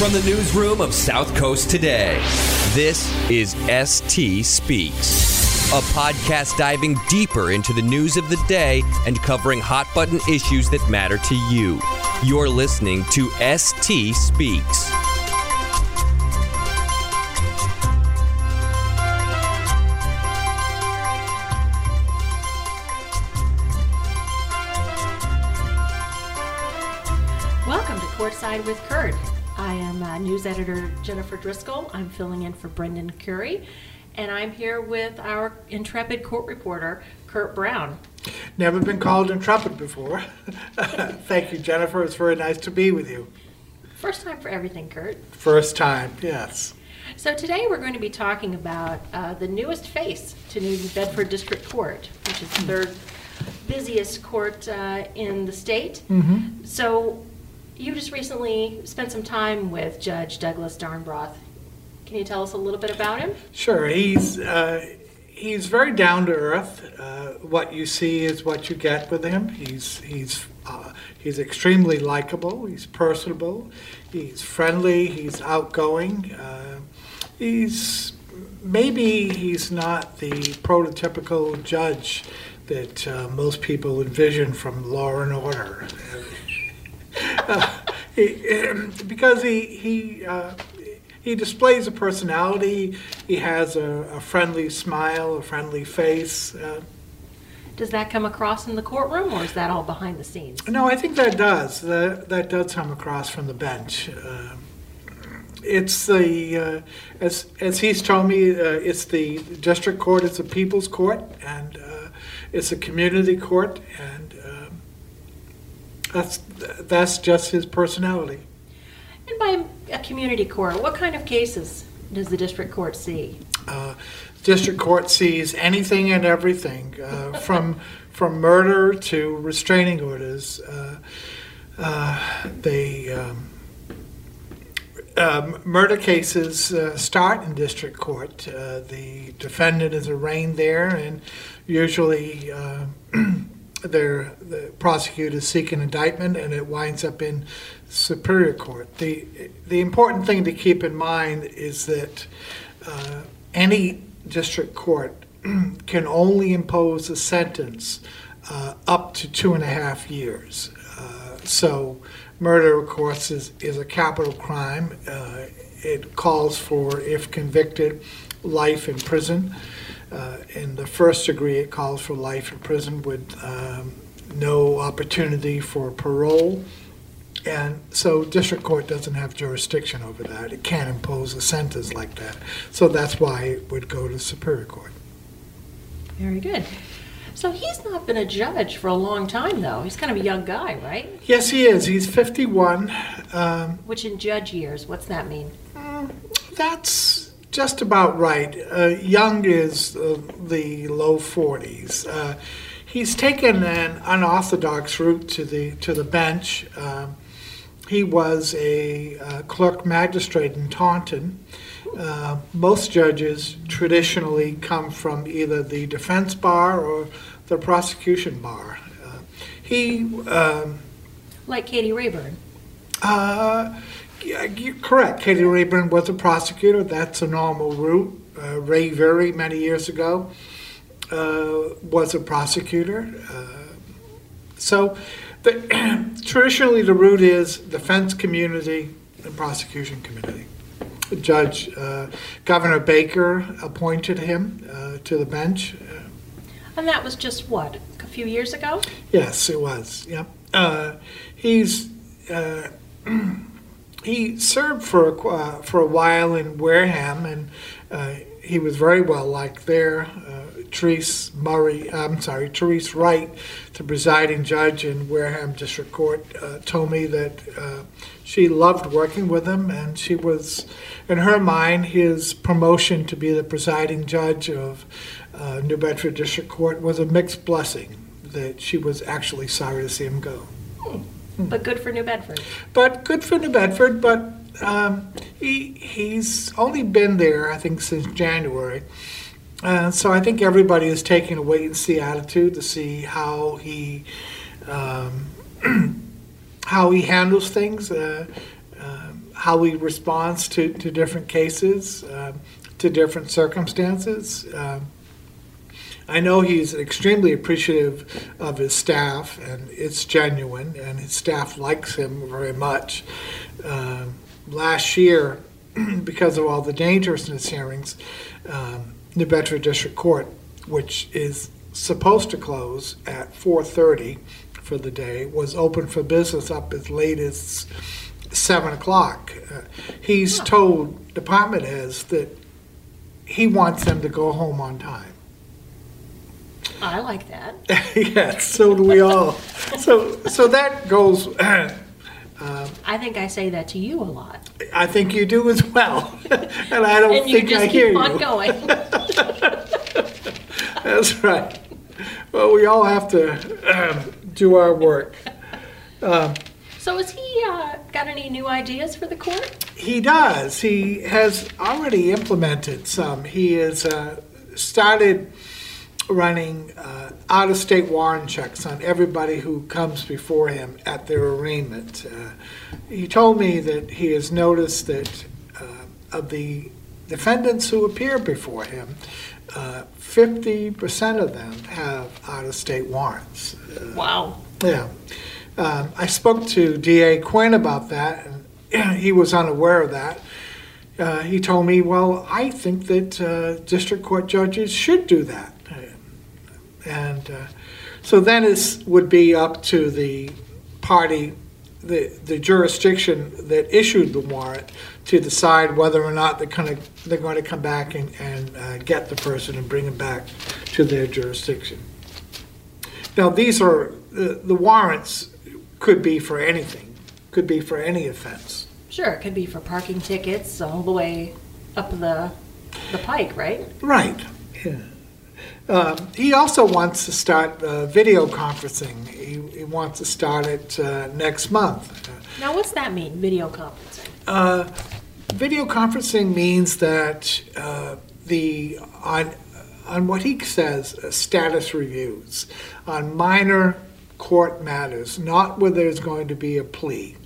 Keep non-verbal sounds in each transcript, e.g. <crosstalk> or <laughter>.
From the newsroom of South Coast Today, this is ST Speaks, a podcast diving deeper into the news of the day and covering hot button issues that matter to you. You're listening to ST Speaks. Welcome to Courtside with Curt. News editor Jennifer Driscoll. I'm filling in for Brendan Curry, and I'm here with our intrepid court reporter, Curt Brown. Never been called intrepid before. <laughs> Thank you, Jennifer. It's very nice to be with you. First time for everything, Curt. First time, yes. So today we're going to be talking about uh, the newest face to New Bedford District Court, which is the third busiest court uh, in the state. So you just recently spent some time with Judge Douglas Darnbrough. Can you tell us a little bit about him? Sure, he's uh, he's very down to earth. Uh, what you see is what you get with him. He's he's uh, he's extremely likable. He's personable. He's friendly. He's outgoing. Uh, he's maybe he's not the prototypical judge that uh, most people envision from Law and Order. <laughs> He, um, because he he uh, he displays a personality. He has a, a friendly smile, a friendly face. Uh, Does that come across in the courtroom, or is that all behind the scenes? no, I think that does. That that does come across from the bench. Uh, it's the uh, as as he's told me, uh, it's the district court. It's a people's court, and uh, it's a community court, and that's that's just his personality. And by a community court, what kind of cases does the district court see? Uh, district court sees anything and everything, uh, from from murder to restraining orders. Uh, uh, they um, um, murder cases uh, start in district court. Uh, the defendant is arraigned there, and usually. Uh, <clears throat> their the prosecutors seek an indictment and it winds up in superior court. The the important thing to keep in mind is that uh, any district court <clears throat> can only impose a sentence uh, up to two and a half years. Uh, so murder, of course, is, is a capital crime. Uh, it calls for, if convicted, life in prison. Uh, in the first degree, it calls for life in prison with um, no opportunity for parole. And so district court doesn't have jurisdiction over that. It can't impose a sentence like that. So that's why it would go to superior court. Very good. So he's not been a judge for a long time, though. He's kind of a young guy, right? Yes, he is. He's 51. Um, Which in judge years, what's that mean? That's just about right. Uh, Young is uh, the low 40s. Uh, he's taken an unorthodox route to the to the bench. Um, he was a uh, clerk magistrate in Taunton. Uh, most judges traditionally come from either the defense bar or the prosecution bar. Uh, he um, Like Katie Rayburn. Yeah, you're correct. Katie Rayburn was a prosecutor. That's a normal route. Uh, Ray Very, many years ago, uh, was a prosecutor. Uh, so, the, <clears throat> traditionally, the route is defense community and prosecution community. Judge uh, Governor Baker appointed him uh, to the bench. Uh, And that was just what, a few years ago? Yes, it was. Yep. Uh, he's uh, <clears throat> he served for a, uh, for a while in Wareham, and Uh, he was very well liked there. Uh, Therese Murray, I'm sorry, Therese Wright, the presiding judge in Wareham District Court, uh, told me that uh, she loved working with him, and she was, in her mind, his promotion to be the presiding judge of uh, New Bedford District Court was a mixed blessing. That she was actually sorry to see him go. But good for New Bedford. But good for New Bedford, but um, he, he's only been there, I think, since January. Uh, so I think everybody is taking a wait and see attitude to see how he um, <clears throat> how he handles things, uh, um how he responds to, to different cases, um to different circumstances. I know he's extremely appreciative of his staff, and it's genuine, and his staff likes him very much. Um, last year, <clears throat> because of all the dangerousness hearings, um, New Bedford District Court, which is supposed to close at 4:30 for the day, was open for business up as late as seven o'clock. Uh, he's told department heads that he wants them to go home on time. I like that. <laughs> yes, so do we all. So, so that goes. <clears throat> I think I say that to you a lot. I think you do as well, <laughs> and I don't And you think I just hear keep on you. going. <laughs> That's right. Well, we all have to um, do our work. So has he uh, got any new ideas for the court? He does. He has already implemented some. He has uh, started running uh, out-of-state warrant checks on everybody who comes before him at their arraignment. Uh, he told me that he has noticed that uh, of the defendants who appear before him, uh, 50% of them have out-of-state warrants. Wow. Yeah. Um, I spoke to DA Quinn about that, and he was unaware of that. Uh, he told me, well, I think that uh, district court judges should do that. And uh, so then it would be up to the party, the, the jurisdiction that issued the warrant to decide whether or not they're going to, they're going to come back and, and uh, get the person and bring him back to their jurisdiction. Now, these are, the the warrants could be for anything, could be for any offense. Sure, it could be for parking tickets all the way up the, the pike, right? Right, yeah. Um, He also wants to start uh, video conferencing. He he wants to start it uh, next month. Now, what's that mean, video conferencing? Uh, Video conferencing means that uh, the, on, on what he says, uh, status reviews, on minor court matters, not where there's going to be a plea.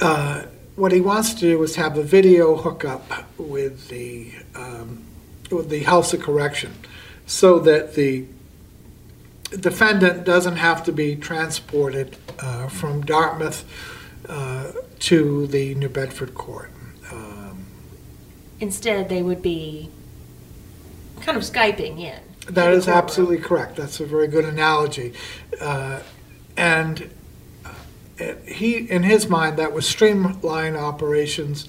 Uh, What he wants to do is have a video hookup with the, um, the House of Correction, so that the defendant doesn't have to be transported uh, from Dartmouth uh, to the New Bedford court. Um, Instead, they would be kind of Skyping in. That is absolutely correct. That's a very good analogy. Uh, And uh, he, in his mind, that would streamline operations.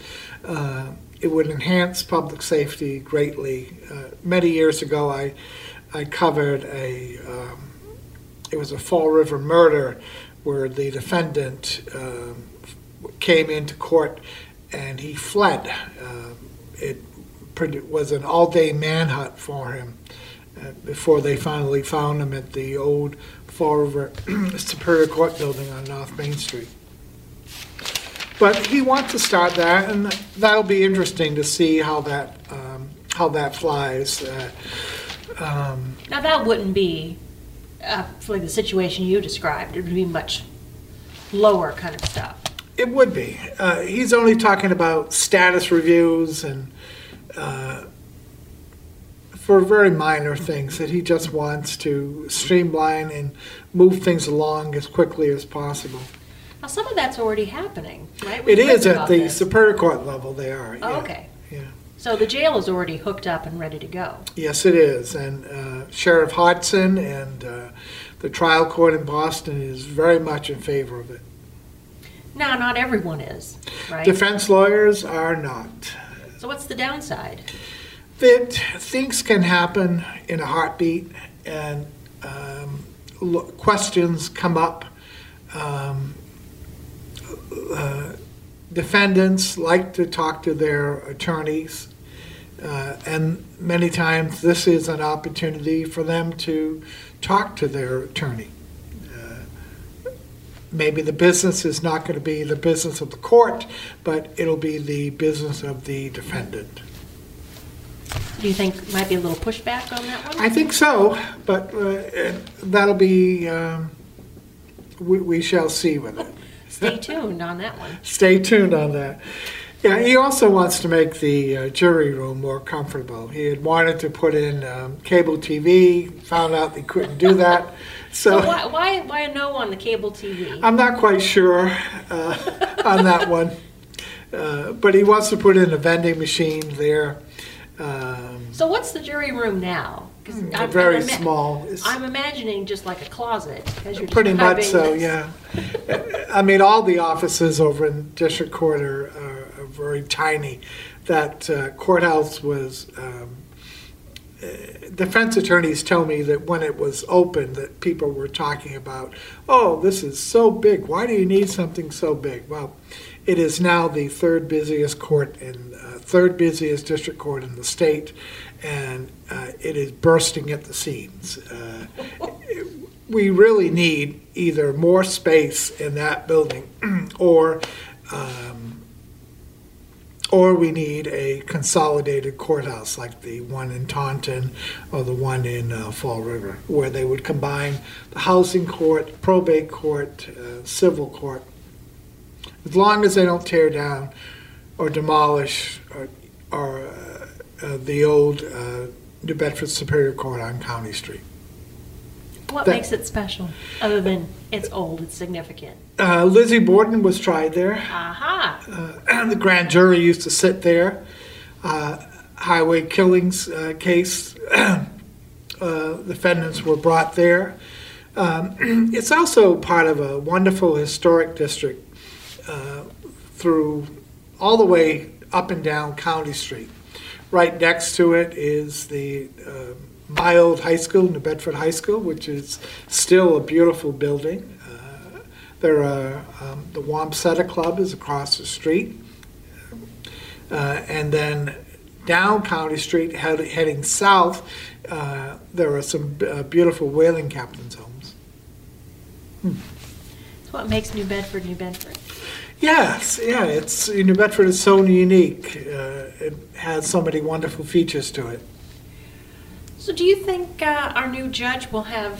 It would enhance public safety greatly. Uh, Many years ago, I, I covered a, um, it was a Fall River murder where the defendant um, came into court and he fled. Uh, It was an all-day manhunt for him uh, before they finally found him at the old Fall River <clears throat> Superior Court building on North Main Street. But he wants to start that, and that'll be interesting to see how that, um, how that flies. Uh, um, Now, that wouldn't be, uh, for like the situation you described, it would be much lower kind of stuff. It would be. Uh, he's only talking about status reviews and uh, for very minor things that he just wants to streamline and move things along as quickly as possible. Now, some of that's already happening, right? It We've is at the this. Superior Court level, they are. Oh, yeah. okay. Yeah. So the jail is already hooked up and ready to go. Yes, it is. And uh, Sheriff Hodgson and uh, the trial court in Boston is very much in favor of it. Now, not everyone is, right? Defense lawyers are not. So what's the downside? that things can happen in a heartbeat and um, questions come up. Um, uh, defendants like to talk to their attorneys, uh, and many times this is an opportunity for them to talk to their attorney. Uh, Maybe the business is not going to be the business of the court, but it'll be the business of the defendant. Do you think might be a little pushback on that one? I think so, but uh, that'll be, um, we we shall see with it. Stay tuned on that one. Stay tuned on that. Yeah, he also wants to make the uh, jury room more comfortable. He had wanted to put in um, cable TV, found out he couldn't do that. <laughs> So So why, why, why a no on the cable TV? I'm not quite sure uh, <laughs> on that one. Uh, But he wants to put in a vending machine there. um, So what's the jury room now? 'Cause I'm- I'm Hmm, Very small. It's- I'm imagining just like a closet, as you're Pretty much so, this. yeah. I mean, all the offices over in District Court are, are are very tiny. That uh, courthouse was, um, uh, defense attorneys tell me that when it was open, that people were talking about, oh, this is so big, why do you need something so big? Well, it is now the third busiest court in, uh, third busiest district court in the state, and uh, it is bursting at the seams. Uh, <laughs> we really need either more space in that building <clears throat> or um, or we need a consolidated courthouse like the one in Taunton or the one in uh, Fall River, where they would combine the housing court, probate court, uh, civil court, as long as they don't tear down or demolish or, or uh, uh, the old uh, New Bedford Superior Court on County Street. What that- makes it special, other than it's old, it's significant? Uh, Lizzie Borden was tried there. Aha! Uh, <clears throat> the grand jury used to sit there. Uh, highway killings uh, case, <clears throat> uh, defendants were brought there. Um, <clears throat> it's also part of a wonderful historic district uh, through all the way up and down County Street. Right next to it is the uh, high school, New Bedford High School, which is still a beautiful building. Uh, there are um, the Wamsutta Club is across the street, uh, and then down County Street, head, heading south, uh, there are some uh, beautiful whaling captains' homes. It's what makes New Bedford New Bedford. Yes, yeah, it's New Bedford is so unique. Uh, it has so many wonderful features to it. So do you think uh, our new judge will have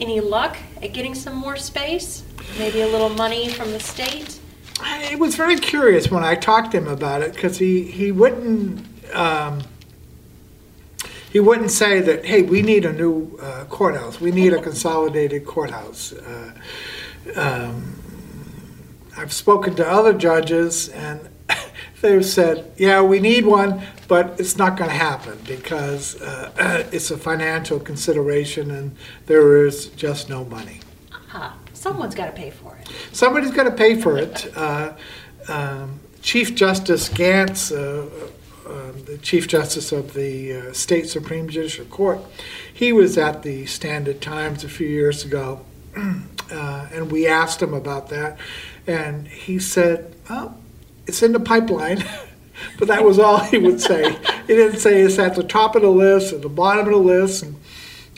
any luck at getting some more space? Maybe a little money from the state? I- It was very curious when I talked to him about it because he he wouldn't um, he wouldn't say that hey we need a new uh, courthouse we need a <laughs> consolidated courthouse. Uh, um, I've spoken to other judges and <laughs> they've said yeah we need one but it's not going to happen because uh, <clears throat> it's a financial consideration and there is just no money. Aha! Someone's got to pay for it. Somebody's got to pay for it. <laughs> Uh, um, Chief Justice Gants, uh, uh, the Chief Justice of the uh, State Supreme Judicial Court, he was at the Standard Times a few years ago, <clears throat> uh, and we asked him about that, and he said, "Well, it's in the pipeline." <laughs> But that was all he would say. He didn't say it's at the top of the list, at the bottom of the list, and,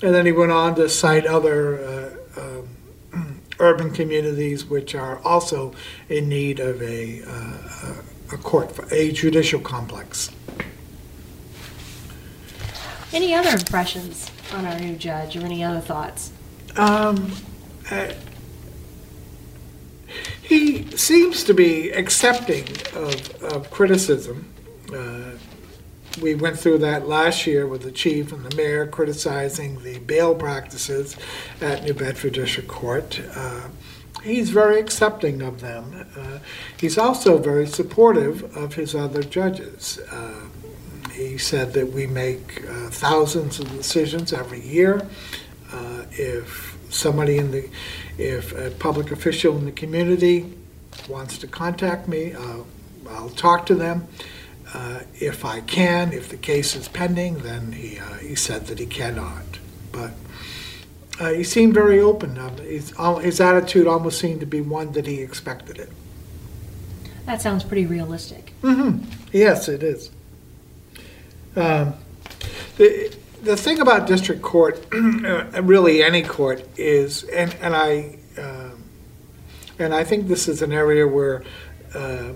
and then he went on to cite other uh, um, urban communities which are also in need of a, uh, a court, a judicial complex. Any other impressions on our new judge or any other thoughts? Um, uh, he seems to be accepting of, of criticism. Uh, we went through that last year with the chief and the mayor criticizing the bail practices at New Bedford District Court. Uh, he's very accepting of them. Uh, he's also very supportive of his other judges. Uh, he said that we make uh, thousands of decisions every year. Uh, if somebody in the, if a public official in the community wants to contact me, uh, I'll talk to them. uh, if I can, if the case is pending, then he, uh, he said that he cannot. But uh, he seemed very open. Um, his, his attitude almost seemed to be one that he expected it. That sounds pretty realistic. Mm-hmm. Yes, it is. Um, The, the thing about district court, <clears throat> uh, really any court, is, and, and I, um, and I think this is an area where uh,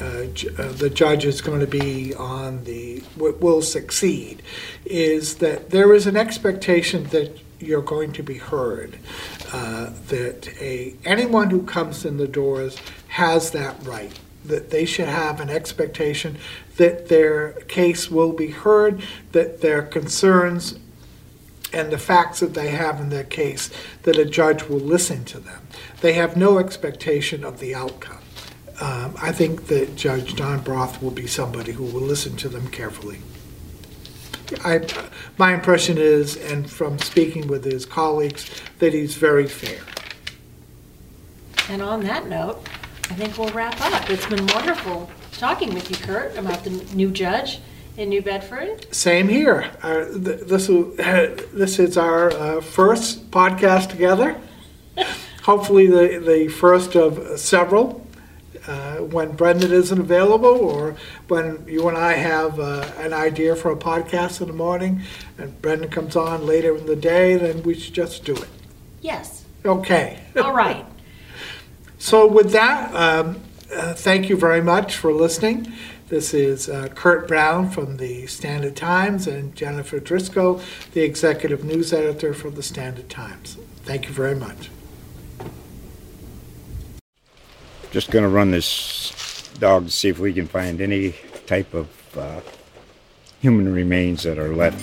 uh, uh, the judge is going to be on the, wi- will succeed, is that there is an expectation that you're going to be heard, uh, that a, anyone who comes in the doors has that right, that they should have an expectation that their case will be heard, that their concerns and the facts that they have in their case, that a judge will listen to them. They have no expectation of the outcome. Um, I think that Judge Darnbrough will be somebody who will listen to them carefully. I, my impression is, and from speaking with his colleagues, that he's very fair. And on that note, I think we'll wrap up. It's been wonderful talking with you, Curt, about the new judge in New Bedford. Same here. Uh, th- this, will- this is our uh, first podcast together. <laughs> Hopefully, the, the first of several. Uh, when Brendan isn't available, or when you and I have uh, an idea for a podcast in the morning, and Brendan comes on later in the day, then we should just do it. Yes. Okay. All right. <laughs> So with that, um, uh, thank you very much for listening. This is uh, Curt Brown from the Standard Times and Jennifer Driscoll, the executive news editor for the Standard Times. Thank you very much. Just going to run this dog to see if we can find any type of uh, human remains that are left.